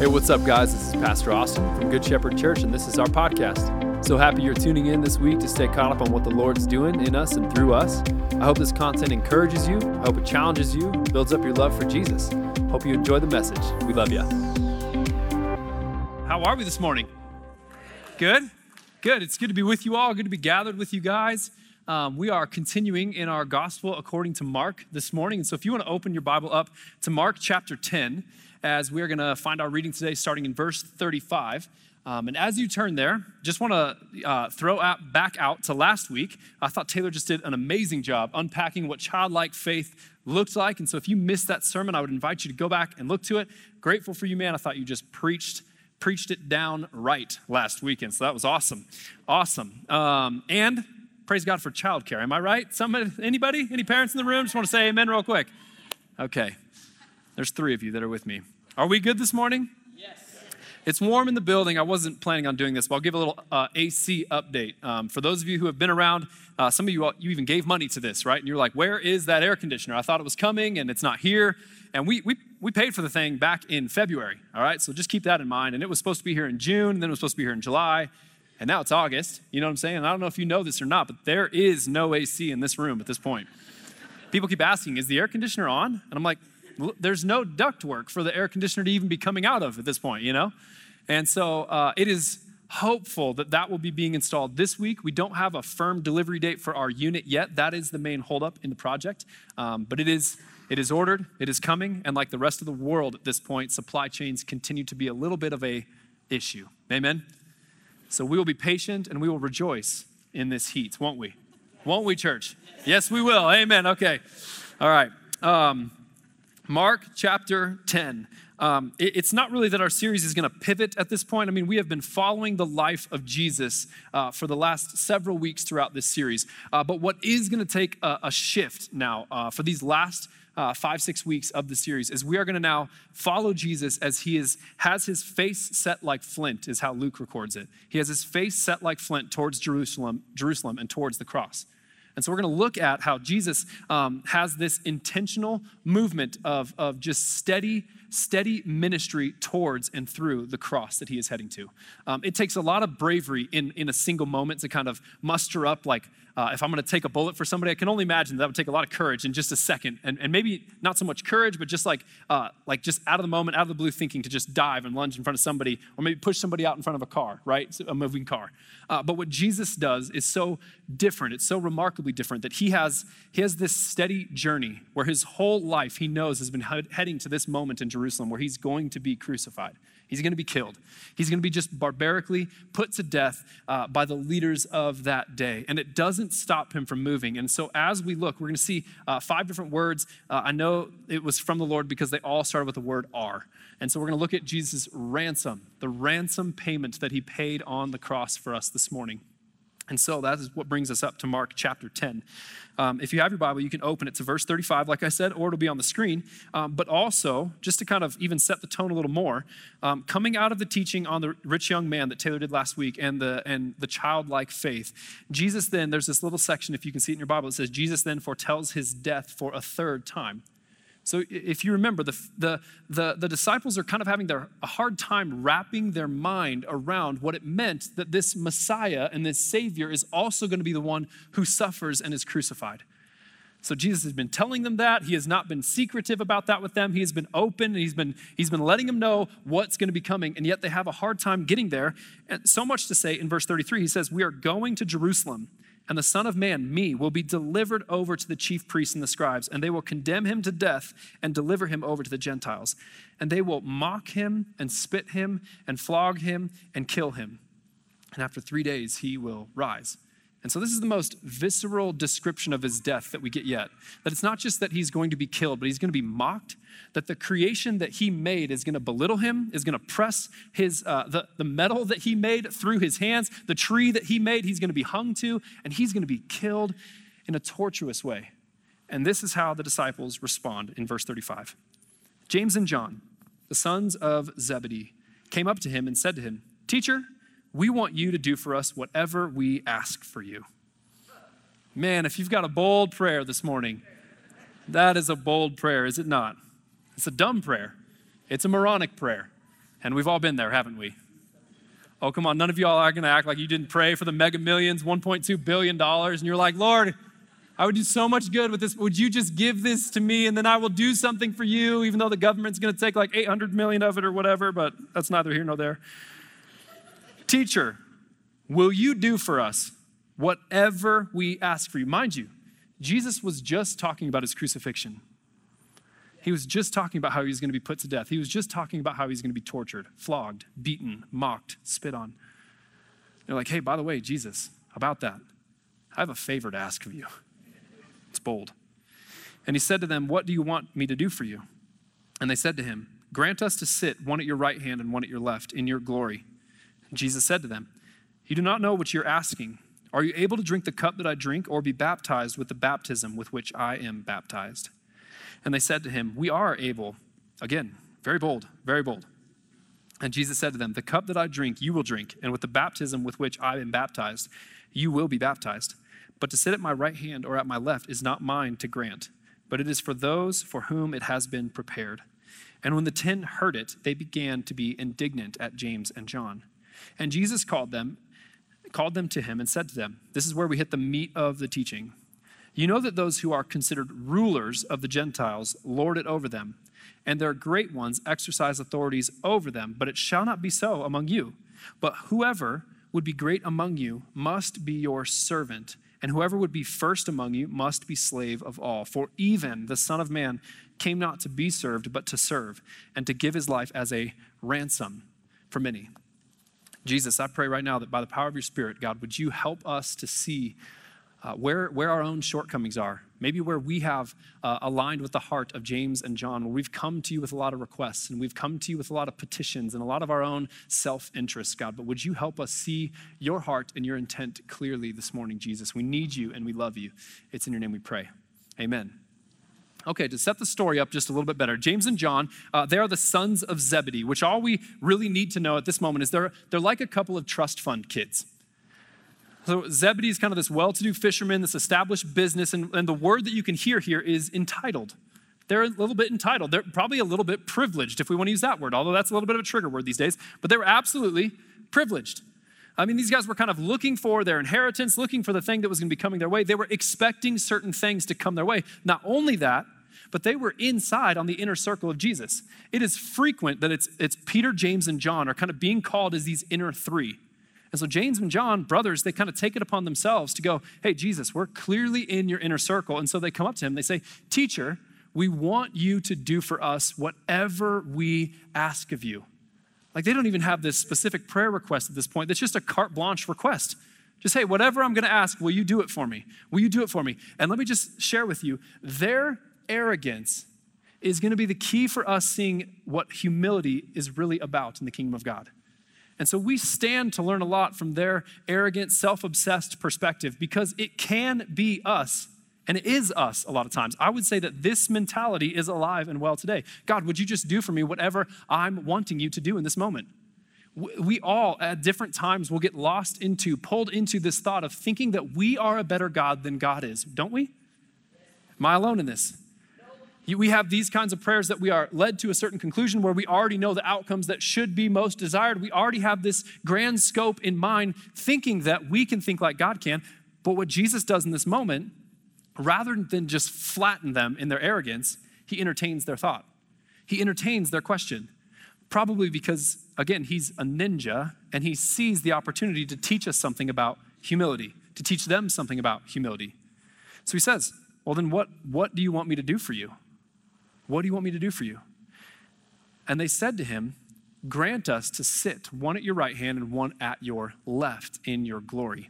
Hey, what's up, guys? This is Pastor Austin from Good Shepherd Church, and this is our podcast. So happy you're tuning in this week to stay caught up on what the Lord's doing in us and through us. I hope this content encourages you, I hope it challenges you, builds up your love for Jesus. Hope you enjoy the message. We love you. How are we this morning? Good? Good. It's good to be with you all, good to be gathered with you guys. Um, we are continuing in our gospel according to Mark this morning. And so if you want to open your Bible up to Mark chapter 10, as we're going to find our reading today starting in verse 35. Um, and as you turn there, just want to uh, throw out, back out to last week. I thought Taylor just did an amazing job unpacking what childlike faith looked like. And so if you missed that sermon, I would invite you to go back and look to it. Grateful for you, man. I thought you just preached preached it down right last weekend. So that was awesome. Awesome. Um, and praise God for childcare. Am I right? Somebody, anybody? Any parents in the room? Just want to say amen real quick. Okay. There's three of you that are with me. Are we good this morning? Yes. It's warm in the building. I wasn't planning on doing this, but I'll give a little uh, AC update. Um, for those of you who have been around, uh, some of you, you even gave money to this, right? And you're like, where is that air conditioner? I thought it was coming and it's not here. And we, we, we paid for the thing back in February, all right? So just keep that in mind. And it was supposed to be here in June, and then it was supposed to be here in July, and now it's August. You know what I'm saying? And I don't know if you know this or not, but there is no AC in this room at this point. People keep asking, is the air conditioner on? And I'm like, there's no duct work for the air conditioner to even be coming out of at this point, you know? And so uh, it is hopeful that that will be being installed this week. We don't have a firm delivery date for our unit yet. That is the main holdup in the project. Um, but it is, it is ordered, it is coming, and like the rest of the world at this point, supply chains continue to be a little bit of a issue. Amen? So we will be patient and we will rejoice in this heat, won't we? Won't we, church? Yes, we will. Amen. Okay. All right. Um, Mark chapter 10. Um, it, it's not really that our series is going to pivot at this point. I mean, we have been following the life of Jesus uh, for the last several weeks throughout this series. Uh, but what is going to take a, a, shift now uh, for these last uh, five, six weeks of the series is we are going to now follow Jesus as he is, has his face set like flint, is how Luke records it. He has his face set like flint towards Jerusalem, Jerusalem and towards the cross. And so we're going to look at how Jesus um, has this intentional movement of, of just steady, steady ministry towards and through the cross that he is heading to. Um, it takes a lot of bravery in, in a single moment to kind of muster up, like, uh, if I'm going to take a bullet for somebody, I can only imagine that would take a lot of courage in just a second, and, and maybe not so much courage, but just like uh, like just out of the moment, out of the blue thinking to just dive and lunge in front of somebody, or maybe push somebody out in front of a car, right, a moving car. Uh, but what Jesus does is so different. It's so remarkably different that he has he has this steady journey where his whole life he knows has been heading to this moment in Jerusalem where he's going to be crucified. He's going to be killed. He's going to be just barbarically put to death uh, by the leaders of that day. And it doesn't stop him from moving. And so, as we look, we're going to see uh, five different words. Uh, I know it was from the Lord because they all started with the word "are." And so, we're going to look at Jesus' ransom, the ransom payment that he paid on the cross for us this morning. And so that is what brings us up to Mark chapter 10. Um, if you have your Bible, you can open it to verse 35, like I said, or it'll be on the screen. Um, but also, just to kind of even set the tone a little more, um, coming out of the teaching on the rich young man that Taylor did last week and the, and the childlike faith, Jesus then, there's this little section, if you can see it in your Bible, it says, Jesus then foretells his death for a third time. So if you remember, the, the, the, the, disciples are kind of having their, a hard time wrapping their mind around what it meant that this Messiah and this Savior is also going to be the one who suffers and is crucified. So Jesus has been telling them that. He has not been secretive about that with them. He has been open. He's been, he's been letting them know what's going to be coming, and yet they have a hard time getting there. And so much to say in verse 33, he says, We are going to Jerusalem and the Son of Man, me, will be delivered over to the chief priests and the scribes, and they will condemn him to death and deliver him over to the Gentiles. And they will mock him and spit him and flog him and kill him. And after three days, he will rise. And so, this is the most visceral description of his death that we get yet. That it's not just that he's going to be killed, but he's going to be mocked. That the creation that he made is going to belittle him, is going to press his, uh, the, the metal that he made through his hands, the tree that he made, he's going to be hung to, and he's going to be killed in a tortuous way. And this is how the disciples respond in verse 35. James and John, the sons of Zebedee, came up to him and said to him, Teacher, we want you to do for us whatever we ask for you. Man, if you've got a bold prayer this morning, that is a bold prayer, is it not? It's a dumb prayer. It's a moronic prayer. And we've all been there, haven't we? Oh, come on. None of y'all are going to act like you didn't pray for the mega millions, $1.2 billion. And you're like, Lord, I would do so much good with this. Would you just give this to me and then I will do something for you, even though the government's going to take like 800 million of it or whatever, but that's neither here nor there. Teacher, will you do for us whatever we ask for you? Mind you, Jesus was just talking about his crucifixion. He was just talking about how he was going to be put to death. He was just talking about how he's going to be tortured, flogged, beaten, mocked, spit on. They're like, hey, by the way, Jesus, about that, I have a favor to ask of you. It's bold. And he said to them, What do you want me to do for you? And they said to him, Grant us to sit one at your right hand and one at your left in your glory. Jesus said to them, You do not know what you're asking. Are you able to drink the cup that I drink or be baptized with the baptism with which I am baptized? And they said to him, We are able. Again, very bold, very bold. And Jesus said to them, The cup that I drink, you will drink, and with the baptism with which I am baptized, you will be baptized. But to sit at my right hand or at my left is not mine to grant, but it is for those for whom it has been prepared. And when the ten heard it, they began to be indignant at James and John. And Jesus called them, called them to him and said to them, This is where we hit the meat of the teaching. You know that those who are considered rulers of the Gentiles lord it over them, and their great ones exercise authorities over them, but it shall not be so among you. But whoever would be great among you must be your servant and whoever would be first among you must be slave of all. For even the Son of Man came not to be served, but to serve, and to give his life as a ransom for many. Jesus, I pray right now that by the power of your Spirit, God, would you help us to see uh, where, where our own shortcomings are, maybe where we have uh, aligned with the heart of James and John, where we've come to you with a lot of requests and we've come to you with a lot of petitions and a lot of our own self interest, God. But would you help us see your heart and your intent clearly this morning, Jesus? We need you and we love you. It's in your name we pray. Amen. Okay, to set the story up just a little bit better, James and John, uh, they are the sons of Zebedee, which all we really need to know at this moment is they're, they're like a couple of trust fund kids. So Zebedee is kind of this well-to-do fisherman, this established business, and, and the word that you can hear here is entitled. They're a little bit entitled. They're probably a little bit privileged, if we want to use that word, although that's a little bit of a trigger word these days, but they were absolutely privileged. I mean, these guys were kind of looking for their inheritance, looking for the thing that was going to be coming their way. They were expecting certain things to come their way. Not only that, but they were inside on the inner circle of Jesus. It is frequent that it's, it's Peter, James, and John are kind of being called as these inner three. And so James and John, brothers, they kind of take it upon themselves to go, hey, Jesus, we're clearly in your inner circle. And so they come up to him, they say, Teacher, we want you to do for us whatever we ask of you. Like they don't even have this specific prayer request at this point. That's just a carte blanche request. Just, hey, whatever I'm going to ask, will you do it for me? Will you do it for me? And let me just share with you their arrogance is going to be the key for us seeing what humility is really about in the kingdom of God. And so we stand to learn a lot from their arrogant, self obsessed perspective because it can be us. And it is us a lot of times. I would say that this mentality is alive and well today. God, would you just do for me whatever I'm wanting you to do in this moment? We all, at different times, will get lost into, pulled into this thought of thinking that we are a better God than God is, don't we? Am I alone in this? We have these kinds of prayers that we are led to a certain conclusion where we already know the outcomes that should be most desired. We already have this grand scope in mind, thinking that we can think like God can. But what Jesus does in this moment, rather than just flatten them in their arrogance, he entertains their thought. He entertains their question. Probably because, again, he's a ninja and he sees the opportunity to teach us something about humility, to teach them something about humility. So he says, Well, then what, what do you want me to do for you? What do you want me to do for you? And they said to him, Grant us to sit one at your right hand and one at your left in your glory.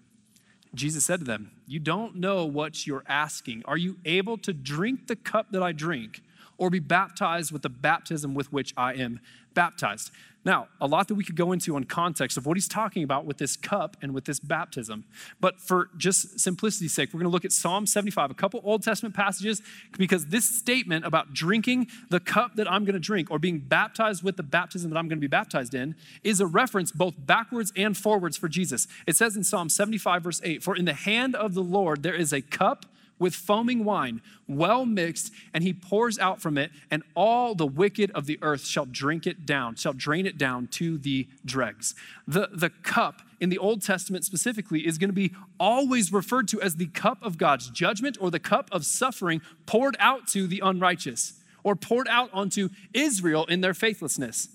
Jesus said to them, You don't know what you're asking. Are you able to drink the cup that I drink or be baptized with the baptism with which I am baptized? Now, a lot that we could go into on context of what he's talking about with this cup and with this baptism. But for just simplicity's sake, we're going to look at Psalm 75, a couple Old Testament passages, because this statement about drinking the cup that I'm going to drink or being baptized with the baptism that I'm going to be baptized in is a reference both backwards and forwards for Jesus. It says in Psalm 75, verse 8, For in the hand of the Lord there is a cup with foaming wine, well mixed, and he pours out from it, and all the wicked of the earth shall drink it down, shall drain it down to the dregs. The, the cup in the Old Testament specifically is going to be always referred to as the cup of God's judgment or the cup of suffering poured out to the unrighteous or poured out onto Israel in their faithlessness.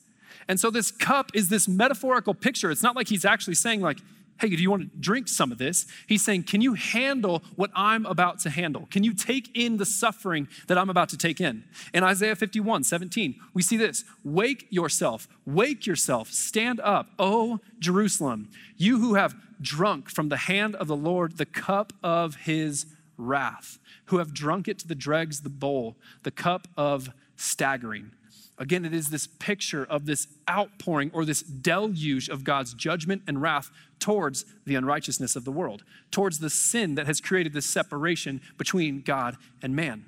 And so this cup is this metaphorical picture. It's not like he's actually saying, like, hey, do you want to drink some of this? He's saying, can you handle what I'm about to handle? Can you take in the suffering that I'm about to take in? In Isaiah 51, 17, we see this Wake yourself, wake yourself, stand up, O Jerusalem, you who have drunk from the hand of the Lord the cup of his wrath, who have drunk it to the dregs, the bowl, the cup of staggering. Again, it is this picture of this outpouring or this deluge of God's judgment and wrath towards the unrighteousness of the world, towards the sin that has created this separation between God and man.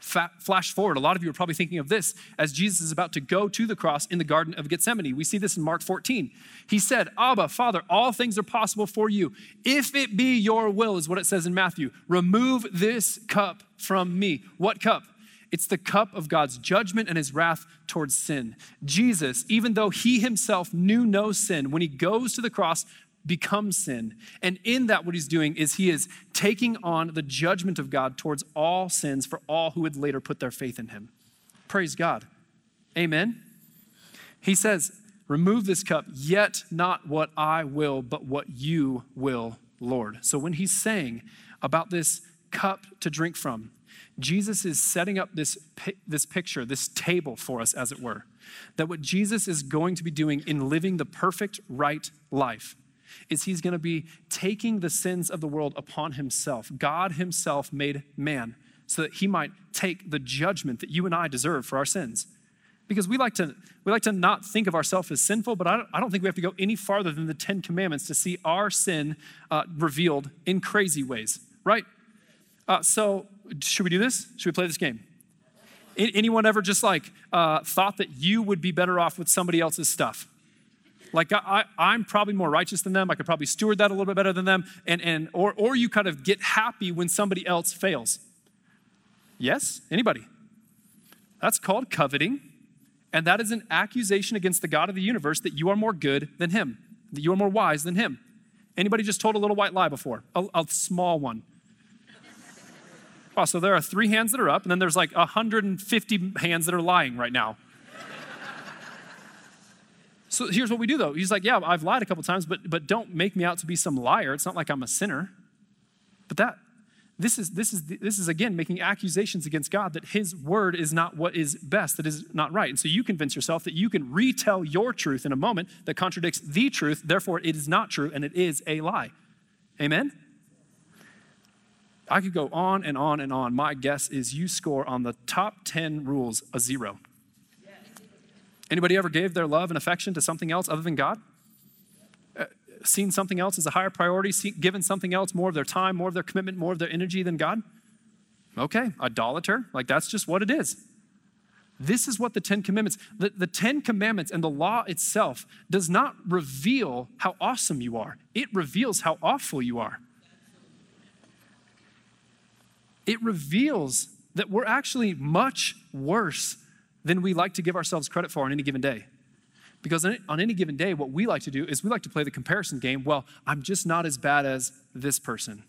Flash forward, a lot of you are probably thinking of this as Jesus is about to go to the cross in the Garden of Gethsemane. We see this in Mark 14. He said, Abba, Father, all things are possible for you. If it be your will, is what it says in Matthew, remove this cup from me. What cup? It's the cup of God's judgment and his wrath towards sin. Jesus, even though he himself knew no sin, when he goes to the cross, becomes sin. And in that, what he's doing is he is taking on the judgment of God towards all sins for all who would later put their faith in him. Praise God. Amen. He says, Remove this cup, yet not what I will, but what you will, Lord. So when he's saying about this cup to drink from, Jesus is setting up this, this picture, this table for us, as it were. That what Jesus is going to be doing in living the perfect, right life is he's going to be taking the sins of the world upon himself. God himself made man so that he might take the judgment that you and I deserve for our sins. Because we like to, we like to not think of ourselves as sinful, but I don't, I don't think we have to go any farther than the Ten Commandments to see our sin uh, revealed in crazy ways, right? Uh, so should we do this? Should we play this game? Anyone ever just like uh, thought that you would be better off with somebody else's stuff? Like I, am probably more righteous than them. I could probably steward that a little bit better than them. And, and or, or you kind of get happy when somebody else fails. Yes? Anybody? That's called coveting. And that is an accusation against the God of the universe that you are more good than him, that you are more wise than him. Anybody just told a little white lie before? A, a small one. So there are three hands that are up, and then there's like 150 hands that are lying right now. so here's what we do though. He's like, Yeah, I've lied a couple times, but, but don't make me out to be some liar. It's not like I'm a sinner. But that, this is, this is, this is again making accusations against God that his word is not what is best, that is not right. And so you convince yourself that you can retell your truth in a moment that contradicts the truth, therefore it is not true and it is a lie. Amen? I could go on and on and on. My guess is you score on the top 10 rules a zero. Anybody ever gave their love and affection to something else other than God? Uh, seen something else as a higher priority, given something else more of their time, more of their commitment, more of their energy than God? Okay, idolater, like that's just what it is. This is what the Ten Commandments, the, the Ten Commandments and the law itself does not reveal how awesome you are, it reveals how awful you are. It reveals that we're actually much worse than we like to give ourselves credit for on any given day. Because on any given day, what we like to do is we like to play the comparison game. Well, I'm just not as bad as this person.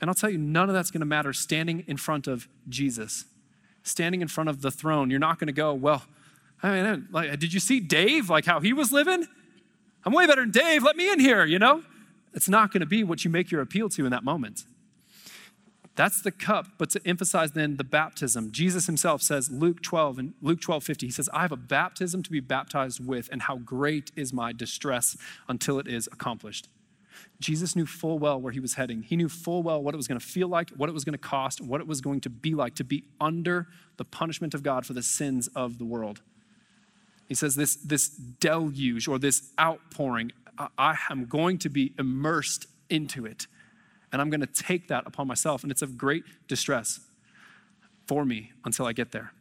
And I'll tell you, none of that's going to matter standing in front of Jesus, standing in front of the throne. You're not going to go, well, I mean, like, did you see Dave, like how he was living? I'm way better than Dave. Let me in here, you know? It's not going to be what you make your appeal to in that moment. That's the cup, but to emphasize then the baptism. Jesus himself says, Luke 12 and Luke 12, 50, he says, I have a baptism to be baptized with, and how great is my distress until it is accomplished. Jesus knew full well where he was heading. He knew full well what it was going to feel like, what it was going to cost, what it was going to be like to be under the punishment of God for the sins of the world. He says, This, this deluge or this outpouring, I, I am going to be immersed into it and I'm going to take that upon myself. And it's of great distress for me until I get there.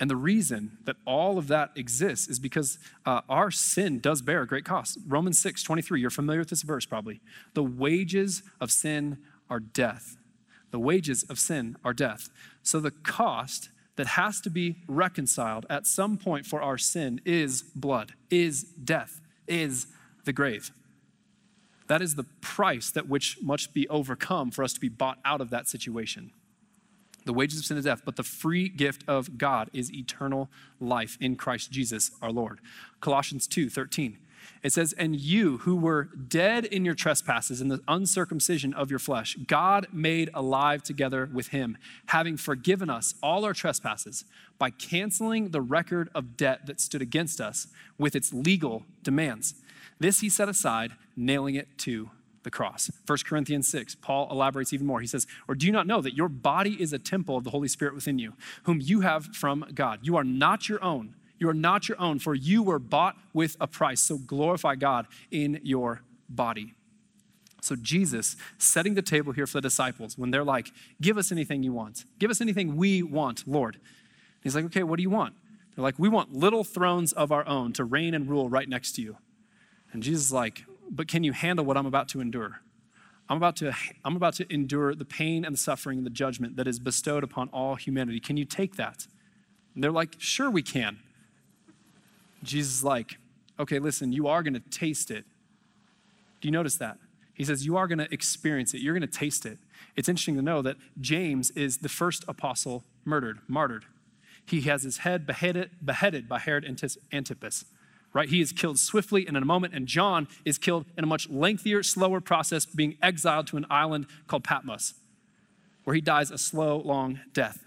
And the reason that all of that exists is because uh, our sin does bear a great cost. Romans 6 23, you're familiar with this verse probably. The wages of sin are death, The wages of sin are death. So the cost that has to be reconciled at some point for our sin is blood, is death, is the grave. That is the price that which must be overcome for us to be bought out of that situation. The wages of sin is death, but the free gift of God is eternal life in Christ Jesus our Lord. Colossians 2 13. It says, And you who were dead in your trespasses and the uncircumcision of your flesh, God made alive together with him, having forgiven us all our trespasses by canceling the record of debt that stood against us with its legal demands. This he set aside, nailing it to the cross. 1 Corinthians 6, Paul elaborates even more. He says, Or do you not know that your body is a temple of the Holy Spirit within you, whom you have from God? You are not your own you are not your own, for you were bought with a price. So glorify God in your body. So, Jesus setting the table here for the disciples when they're like, Give us anything you want. Give us anything we want, Lord. He's like, Okay, what do you want? They're like, We want little thrones of our own to reign and rule right next to you. And Jesus is like, But can you handle what I'm about to endure? I'm about to, I'm about to endure the pain and the suffering and the judgment that is bestowed upon all humanity. Can you take that? And they're like, Sure, we can. Jesus is like, okay, listen, you are going to taste it. Do you notice that? He says, you are going to experience it. You're going to taste it. It's interesting to know that James is the first apostle murdered, martyred. He has his head beheaded, beheaded by Herod Antipas, right? He is killed swiftly and in a moment, and John is killed in a much lengthier, slower process, being exiled to an island called Patmos, where he dies a slow, long death.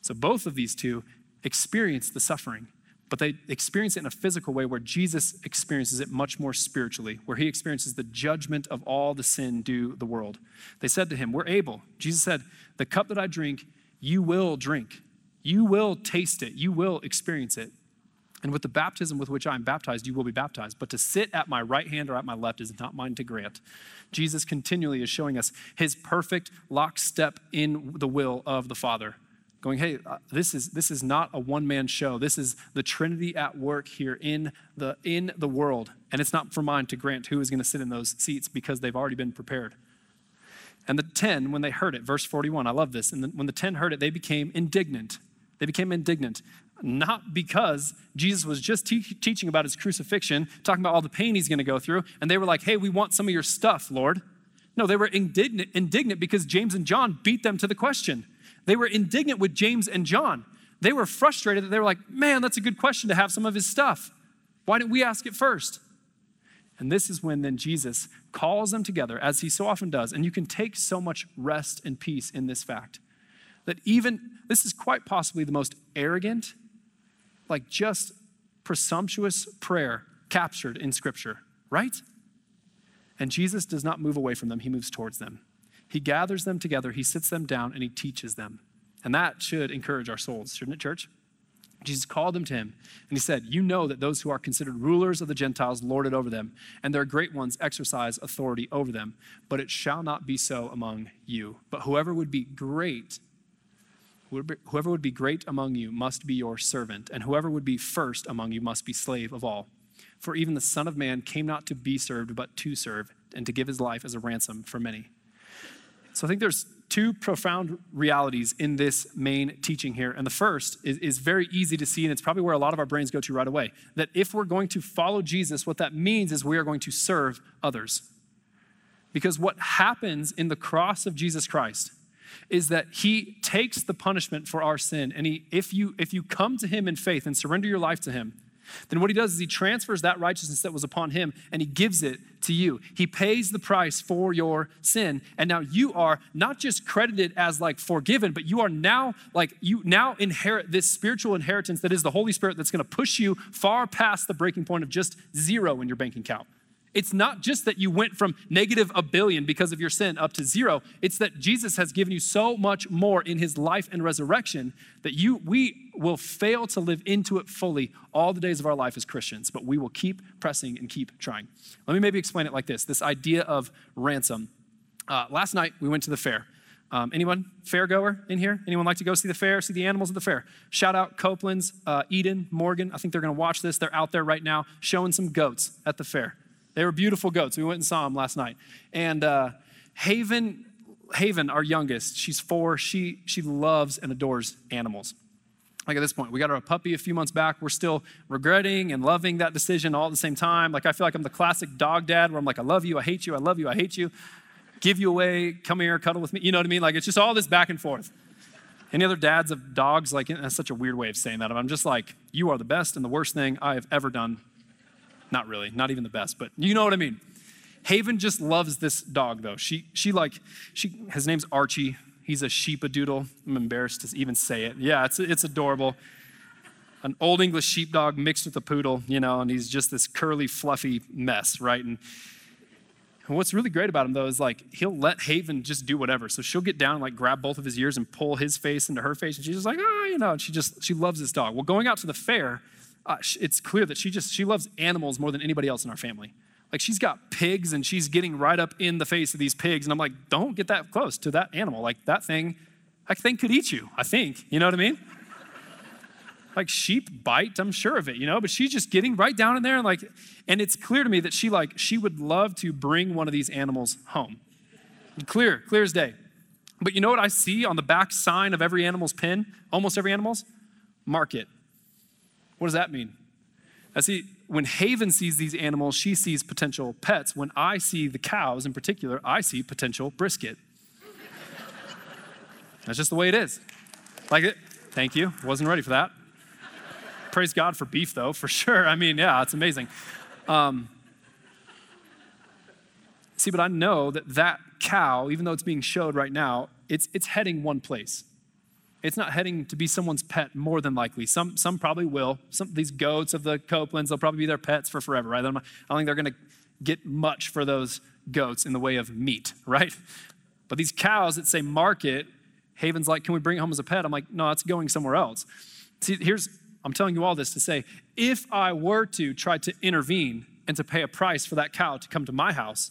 So both of these two experience the suffering but they experience it in a physical way where Jesus experiences it much more spiritually, where he experiences the judgment of all the sin due the world. They said to him, We're able. Jesus said, The cup that I drink, you will drink. You will taste it. You will experience it. And with the baptism with which I am baptized, you will be baptized. But to sit at my right hand or at my left is not mine to grant. Jesus continually is showing us his perfect lockstep in the will of the Father going, hey, uh, this is, this is not a one man show. This is the Trinity at work here in the, in the world. And it's not for mine to grant who is going to sit in those seats because they've already been prepared. And the 10, when they heard it, verse 41, I love this. And the, when the 10 heard it, they became indignant. They became indignant, not because Jesus was just te- teaching about his crucifixion, talking about all the pain he's going to go through, and they were like, hey, we want some of your stuff, Lord. No, they were indignant, indignant because James and John beat them to the question. They were indignant with James and John. They were frustrated that they were like, man, that's a good question to have some of his stuff. Why didn't we ask it first? And this is when then Jesus calls them together, as he so often does. And you can take so much rest and peace in this fact that even this is quite possibly the most arrogant, like just presumptuous prayer captured in Scripture, right? And Jesus does not move away from them, he moves towards them. He gathers them together, he sits them down, and he teaches them. And that should encourage our souls, shouldn't it, church? Jesus called them to him, and he said, You know that those who are considered rulers of the Gentiles lord it over them, and their great ones exercise authority over them. But it shall not be so among you. But whoever would be great, whoever would be great among you must be your servant, and whoever would be first among you must be slave of all. For even the Son of Man came not to be served, but to serve, and to give his life as a ransom for many. So I think there's two profound realities in this main teaching here. And the first is, is very easy to see, and it's probably where a lot of our brains go to right away. That if we're going to follow Jesus, what that means is we are going to serve others. Because what happens in the cross of Jesus Christ is that he takes the punishment for our sin and he if you if you come to him in faith and surrender your life to him then what he does is he transfers that righteousness that was upon him and he gives it to you. He pays the price for your sin. And now you are not just credited as like forgiven, but you are now like you now inherit this spiritual inheritance that is the Holy Spirit that's going to push you far past the breaking point of just zero in your bank account. It's not just that you went from negative a billion because of your sin up to zero. It's that Jesus has given you so much more in his life and resurrection that you we will fail to live into it fully all the days of our life as Christians, but we will keep pressing and keep trying. Let me maybe explain it like this this idea of ransom. Uh, last night, we went to the fair. Um, anyone fair goer in here? Anyone like to go see the fair, see the animals at the fair? Shout out Copeland's, uh, Eden, Morgan. I think they're going to watch this. They're out there right now showing some goats at the fair. They were beautiful goats. We went and saw them last night. And uh, Haven Haven, our youngest, she's four. She, she loves and adores animals. Like at this point, we got her a puppy a few months back. We're still regretting and loving that decision all at the same time. Like I feel like I'm the classic dog dad where I'm like, I love you, I hate you, I love you, I hate you. Give you away, come here, cuddle with me. You know what I mean? Like it's just all this back and forth. Any other dads of dogs? Like that's such a weird way of saying that. I'm just like, you are the best and the worst thing I have ever done. Not really, not even the best, but you know what I mean. Haven just loves this dog though. She she like she his name's Archie. He's a sheepadoodle. I'm embarrassed to even say it. Yeah, it's it's adorable. An old English sheepdog mixed with a poodle, you know, and he's just this curly, fluffy mess, right? And, and what's really great about him though is like he'll let Haven just do whatever. So she'll get down and like grab both of his ears and pull his face into her face, and she's just like, oh, you know, and she just she loves this dog. Well, going out to the fair, uh, it's clear that she just she loves animals more than anybody else in our family. Like she's got pigs and she's getting right up in the face of these pigs. And I'm like, don't get that close to that animal. Like that thing, that thing could eat you, I think. You know what I mean? like sheep bite, I'm sure of it, you know, but she's just getting right down in there and like, and it's clear to me that she like, she would love to bring one of these animals home. Clear, clear as day. But you know what I see on the back sign of every animal's pen? Almost every animal's? Market. What does that mean? I see when Haven sees these animals, she sees potential pets. When I see the cows in particular, I see potential brisket. That's just the way it is. Like it. Thank you. Wasn't ready for that. Praise God for beef, though, for sure. I mean, yeah, it's amazing. Um, see, but I know that that cow, even though it's being showed right now, it's, it's heading one place. It's not heading to be someone's pet more than likely. Some, some probably will. Some these goats of the Copelands, they'll probably be their pets for forever, right? I don't, think they're going to get much for those goats in the way of meat, right? But these cows that say market, Haven's like, can we bring it home as a pet? I'm like, no, it's going somewhere else. See, here's, I'm telling you all this to say, if I were to try to intervene and to pay a price for that cow to come to my house,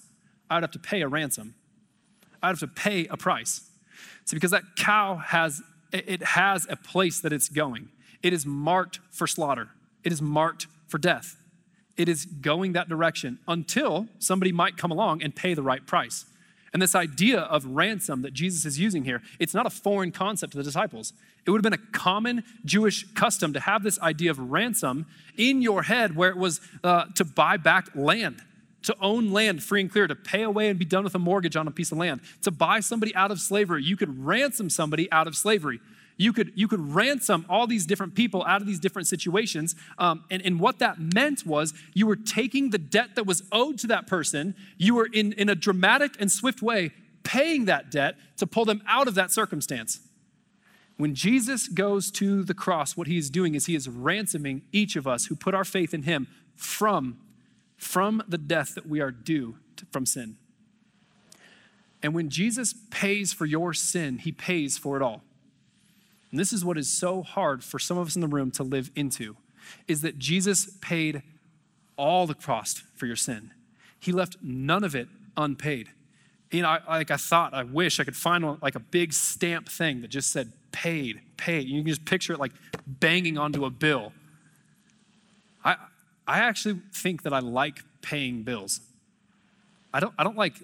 I'd have to pay a ransom. I'd have to pay a price. See, because that cow has it has a place that it's going. It is marked for slaughter, it is marked for death. It is going that direction until somebody might come along and pay the right price. And this idea of ransom that Jesus is using here, it's not a foreign concept to the disciples. It would have been a common Jewish custom to have this idea of ransom in your head where it was uh, to buy back land to own land free and clear, to pay away and be done with a mortgage on a piece of land, to buy somebody out of slavery. You could ransom somebody out of slavery. You could, you could ransom all these different people out of these different situations. Um, and, and what that meant was you were taking the debt that was owed to that person, you were in, in a dramatic and swift way paying that debt to pull them out of that circumstance. When Jesus goes to the cross, what he is doing is he is ransoming each of us who put our faith in him from from the death that we are due to, from sin. And when Jesus pays for your sin, he pays for it all. And this is what is so hard for some of us in the room to live into is that Jesus paid all the cost for your sin. He left none of it unpaid. You know, I, like I thought, I wish I could find one, like a big stamp thing that just said paid, paid. You can just picture it like banging onto a bill. I, actually think that I like paying bills. I don't, I don't like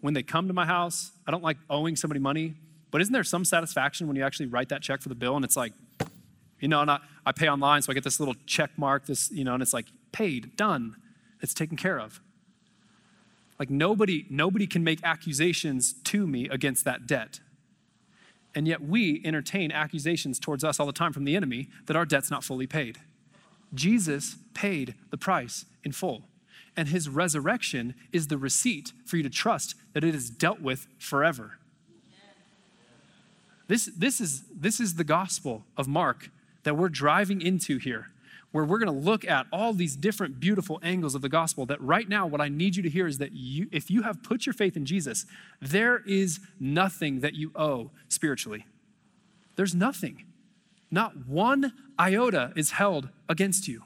when they come to my house, I don't like owing somebody money, but isn't there some satisfaction when you actually write that check for the bill and it's like, you know, and I, I pay online, so I get this little check mark, this, you know, and it's like paid, done, it's taken care of. Like nobody, nobody can make accusations to me against that debt. And yet we entertain accusations towards us all the time from the enemy that our debt's not fully paid. Jesus paid the price in full. And his resurrection is the receipt for you to trust that it is dealt with forever. This, this, is, this is the gospel of Mark that we're driving into here, where we're going to look at all these different beautiful angles of the gospel. That right now, what I need you to hear is that you, if you have put your faith in Jesus, there is nothing that you owe spiritually. There's nothing. Not one iota is held against you.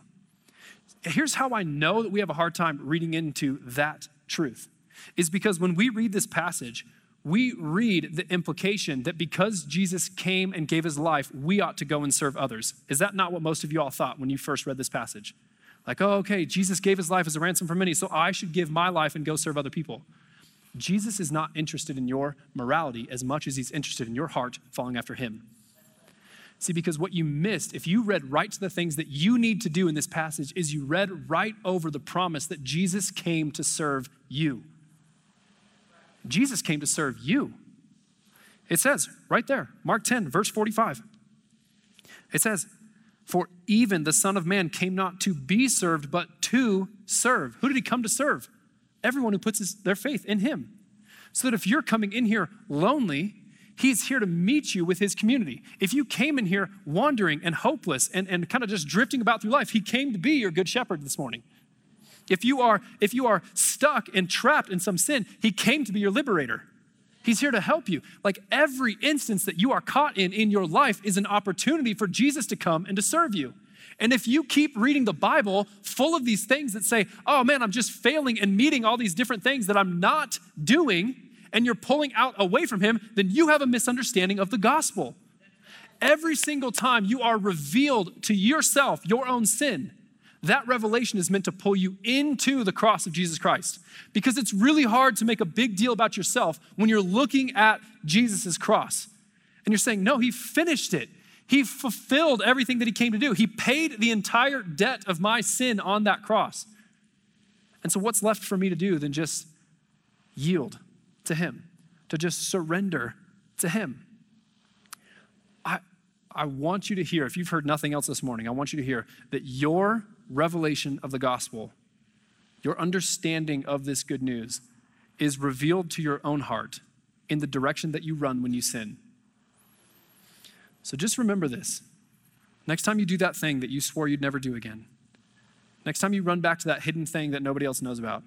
Here's how I know that we have a hard time reading into that truth is because when we read this passage, we read the implication that because Jesus came and gave his life, we ought to go and serve others. Is that not what most of you all thought when you first read this passage? Like, oh, okay, Jesus gave his life as a ransom for many, so I should give my life and go serve other people. Jesus is not interested in your morality as much as he's interested in your heart following after him. See, because what you missed, if you read right to the things that you need to do in this passage, is you read right over the promise that Jesus came to serve you. Jesus came to serve you. It says right there, Mark 10, verse 45. It says, For even the Son of Man came not to be served, but to serve. Who did he come to serve? Everyone who puts his, their faith in him. So that if you're coming in here lonely, he's here to meet you with his community. If you came in here wandering and hopeless and, and kind of just drifting about through life, he came to be your good shepherd this morning. If you are if you are stuck and trapped in some sin, he came to be your liberator. He's here to help you. Like every instance that you are caught in in your life is an opportunity for Jesus to come and to serve you. And if you keep reading the Bible full of these things that say, oh man, I'm just failing and meeting all these different things that I'm not doing, and you're pulling out away from Him, then you have a misunderstanding of the gospel. Every single time you are revealed to yourself your own sin, that revelation is meant to pull you into the cross of Jesus Christ. Because it's really hard to make a big deal about yourself when you're looking at Jesus' cross. And you're saying, no, he finished it. He fulfilled everything that he came to do. He paid the entire debt of my sin on that cross. And so, what's left for me to do than just yield to him, to just surrender to him? I, I want you to hear, if you've heard nothing else this morning, I want you to hear that your revelation of the gospel, your understanding of this good news, is revealed to your own heart in the direction that you run when you sin. So just remember this. Next time you do that thing that you swore you'd never do again, next time you run back to that hidden thing that nobody else knows about,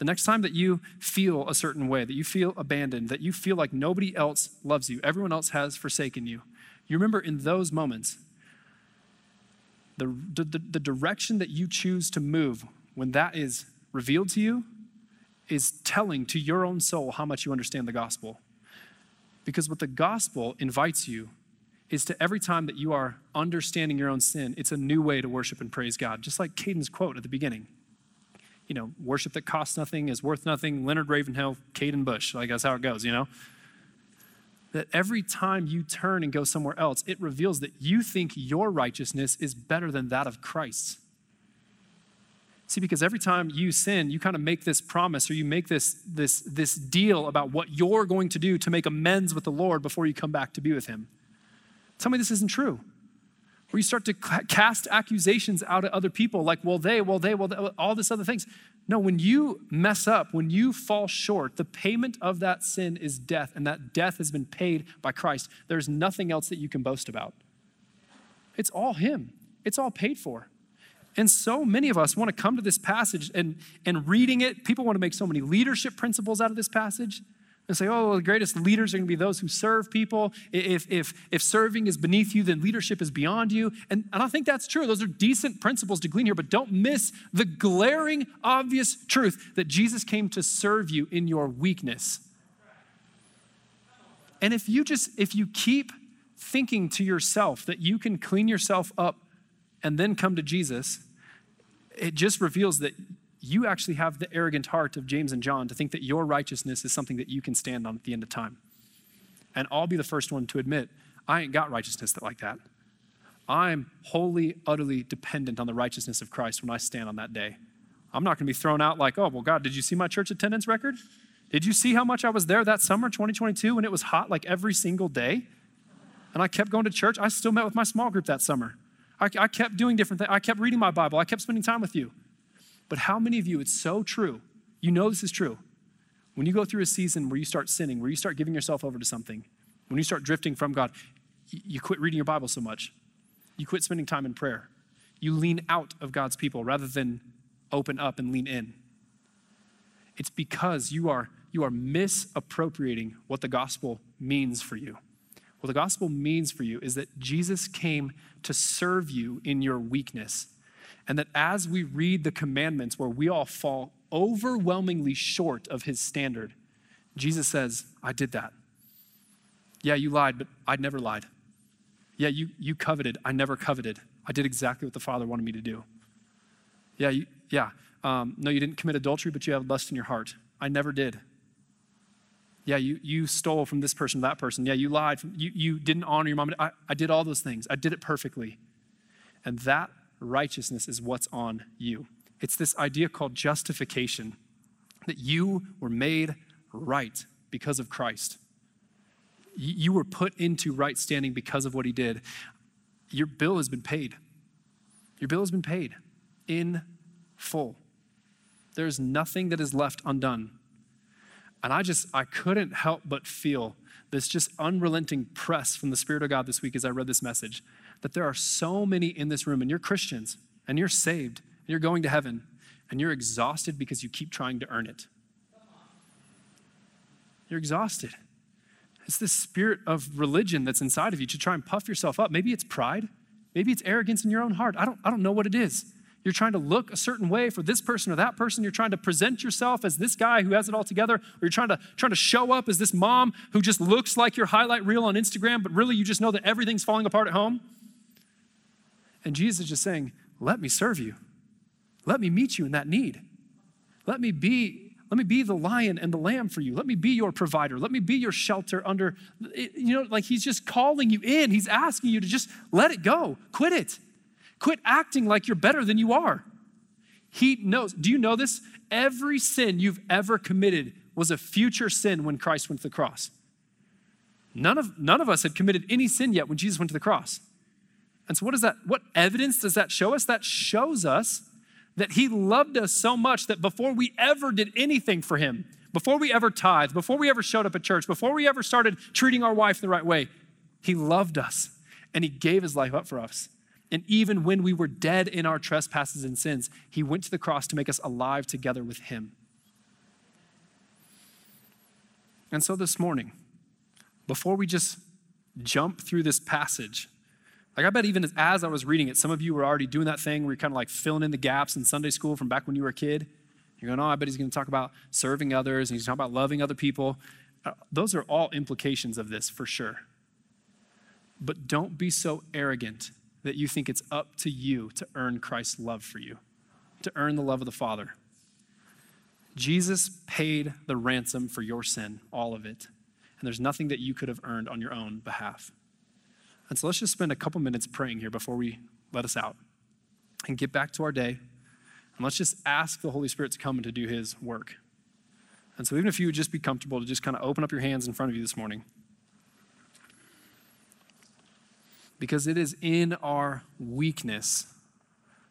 the next time that you feel a certain way, that you feel abandoned, that you feel like nobody else loves you, everyone else has forsaken you, you remember in those moments, the, the, the direction that you choose to move when that is revealed to you is telling to your own soul how much you understand the gospel. Because what the gospel invites you is to every time that you are understanding your own sin, it's a new way to worship and praise God. Just like Caden's quote at the beginning. You know, worship that costs nothing is worth nothing. Leonard Ravenhill, Caden Bush. Like that's how it goes, you know? that every time you turn and go somewhere else, it reveals that you think your righteousness is better than that of Christ. See, because every time you sin, you kind of make this promise or you make this, this, this deal about what you're going to do to make amends with the Lord before you come back to be with Him. Tell me this isn't true where you start to cast accusations out at other people like, well, they, well, they, well, they, all this other things. No, when you mess up, when you fall short, the payment of that sin is death, and that death has been paid by Christ. There's nothing else that you can boast about. It's all Him, it's all paid for. And so many of us want to come to this passage and, and reading it, people want to make so many leadership principles out of this passage and say, oh, well, the greatest leaders are going to be those who serve people. If, if, if serving is beneath you, then leadership is beyond you. And I think that's true. Those are decent principles to glean here, but don't miss the glaring, obvious truth that Jesus came to serve you in your weakness. And if you just, if you keep thinking to yourself that you can clean yourself up and then come to Jesus, it just reveals that you actually have the arrogant heart of James and John to think that your righteousness is something that you can stand on at the end of time. And I'll be the first one to admit, I ain't got righteousness like that. I'm wholly, utterly dependent on the righteousness of Christ when I stand on that day. I'm not going to be thrown out like, oh, well, God, did you see my church attendance record? Did you see how much I was there that summer, 2022, when it was hot like every single day? And I kept going to church. I still met with my small group that summer. I, I kept doing different things. I kept reading my Bible. I kept spending time with you. But how many of you, it's so true, you know this is true. When you go through a season where you start sinning, where you start giving yourself over to something, when you start drifting from God, you quit reading your Bible so much. You quit spending time in prayer. You lean out of God's people rather than open up and lean in. It's because you are, you are misappropriating what the gospel means for you. What the gospel means for you is that Jesus came to serve you in your weakness and that as we read the commandments where we all fall overwhelmingly short of his standard, Jesus says, I did that. Yeah, you lied, but I never lied. Yeah, you, you coveted. I never coveted. I did exactly what the Father wanted me to do. Yeah, you, yeah. Um, no, you didn't commit adultery, but you have lust in your heart. I never did. Yeah, you, you stole from this person, that person. Yeah, you lied. From, you, you didn't honor your mom. I, I did all those things. I did it perfectly. And that righteousness is what's on you. It's this idea called justification that you were made right because of Christ. You were put into right standing because of what he did. Your bill has been paid. Your bill has been paid in full. There's nothing that is left undone. And I just, I couldn't help but feel this just unrelenting press from the Spirit of God this week as I read this message that there are so many in this room, and you're Christians, and you're saved, and you're going to heaven, and you're exhausted because you keep trying to earn it. You're exhausted. It's this spirit of religion that's inside of you to try and puff yourself up. Maybe it's pride, maybe it's arrogance in your own heart. I don't, I don't know what it is. You're trying to look a certain way for this person or that person. You're trying to present yourself as this guy who has it all together, or you're trying to trying to show up as this mom who just looks like your highlight reel on Instagram, but really you just know that everything's falling apart at home. And Jesus is just saying, "Let me serve you. Let me meet you in that need. Let me be let me be the lion and the lamb for you. Let me be your provider. Let me be your shelter under you know like he's just calling you in. He's asking you to just let it go. Quit it. Quit acting like you're better than you are. He knows. Do you know this? Every sin you've ever committed was a future sin when Christ went to the cross. None of, none of us had committed any sin yet when Jesus went to the cross. And so, what does that? What evidence does that show us? That shows us that He loved us so much that before we ever did anything for Him, before we ever tithed, before we ever showed up at church, before we ever started treating our wife the right way, He loved us and He gave His life up for us. And even when we were dead in our trespasses and sins, he went to the cross to make us alive together with him. And so this morning, before we just jump through this passage, like I bet even as, I was reading it, some of you were already doing that thing where you're kind of like filling in the gaps in Sunday school from back when you were a kid. You're going, oh, I bet he's going to talk about serving others and he's talking about loving other people. Uh, those are all implications of this for sure. But don't be so arrogant that you think it's up to you to earn Christ's love for you, to earn the love of the Father. Jesus paid the ransom for your sin, all of it. And there's nothing that you could have earned on your own behalf. And so let's just spend a couple minutes praying here before we let us out and get back to our day. And let's just ask the Holy Spirit to come and to do his work. And so, even if you would just be comfortable to just kind of open up your hands in front of you this morning. because it is in our weakness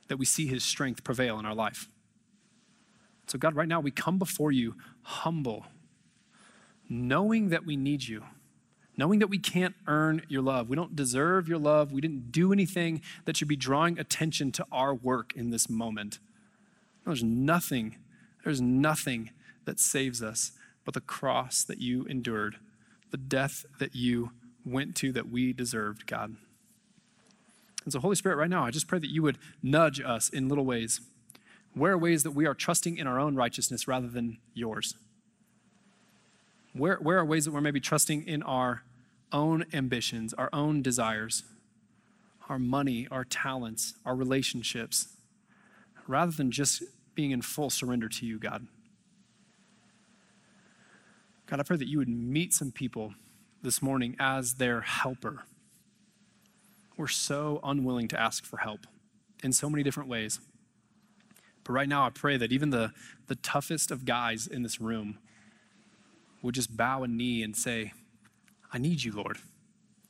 that we see his strength prevail in our life. So, God, right now we come before you humble, knowing that we need you, knowing that we can't earn your love. We don't deserve your love. We didn't do anything that should be drawing attention to our work in this moment. There's nothing, there's nothing that saves us but the cross that you endured, the death that you went to that we deserved, God. And so, Holy Spirit, right now, I just pray that you would nudge us in little ways. Where are ways that we are trusting in our own righteousness rather than yours? Where, where are ways that we're maybe trusting in our own ambitions, our own desires, our money, our talents, our relationships, rather than just being in full surrender to you, God? God, I pray that you would meet some people this morning as their helper we're so unwilling to ask for help in so many different ways. But right now, I pray that even the, the toughest of guys in this room would just bow a knee and say, I need you, Lord.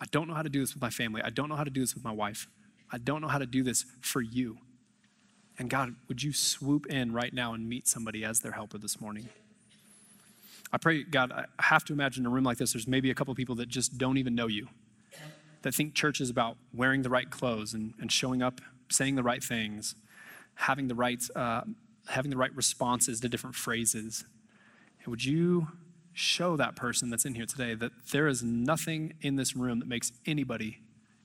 I don't know how to do this with my family. I don't know how to do this with my wife. I don't know how to do this for you. And God, would you swoop in right now and meet somebody as their helper this morning? I pray, God, I have to imagine a room like this, there's maybe a couple people that just don't even know you that think church is about wearing the right clothes and, and showing up, saying the right things, having the right, uh, having the right responses to different phrases. And would you show that person that's in here today that there is nothing in this room that makes anybody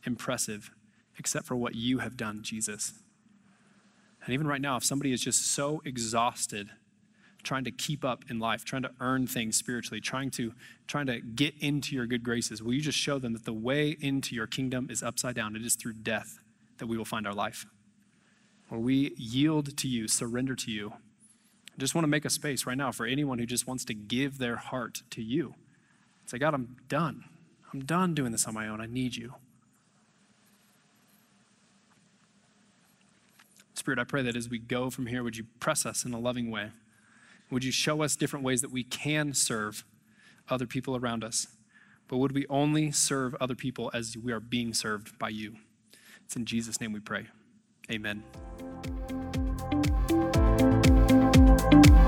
impressive except for what you have done, Jesus? And even right now, if somebody is just so exhausted trying to keep up in life, trying to earn things spiritually, trying to trying to get into your good graces, will you just show them that the way into your kingdom is upside down? It is through death that we will find our life. Where we yield to you, surrender to you. I just want to make a space right now for anyone who just wants to give their heart to you. Say, God, I'm done. I'm done doing this on my own. I need you. Spirit, I pray that as we go from here, would you press us in a loving way? Would you show us different ways that we can serve other people around us? But would we only serve other people as we are being served by you? It's in Jesus' name we pray. Amen you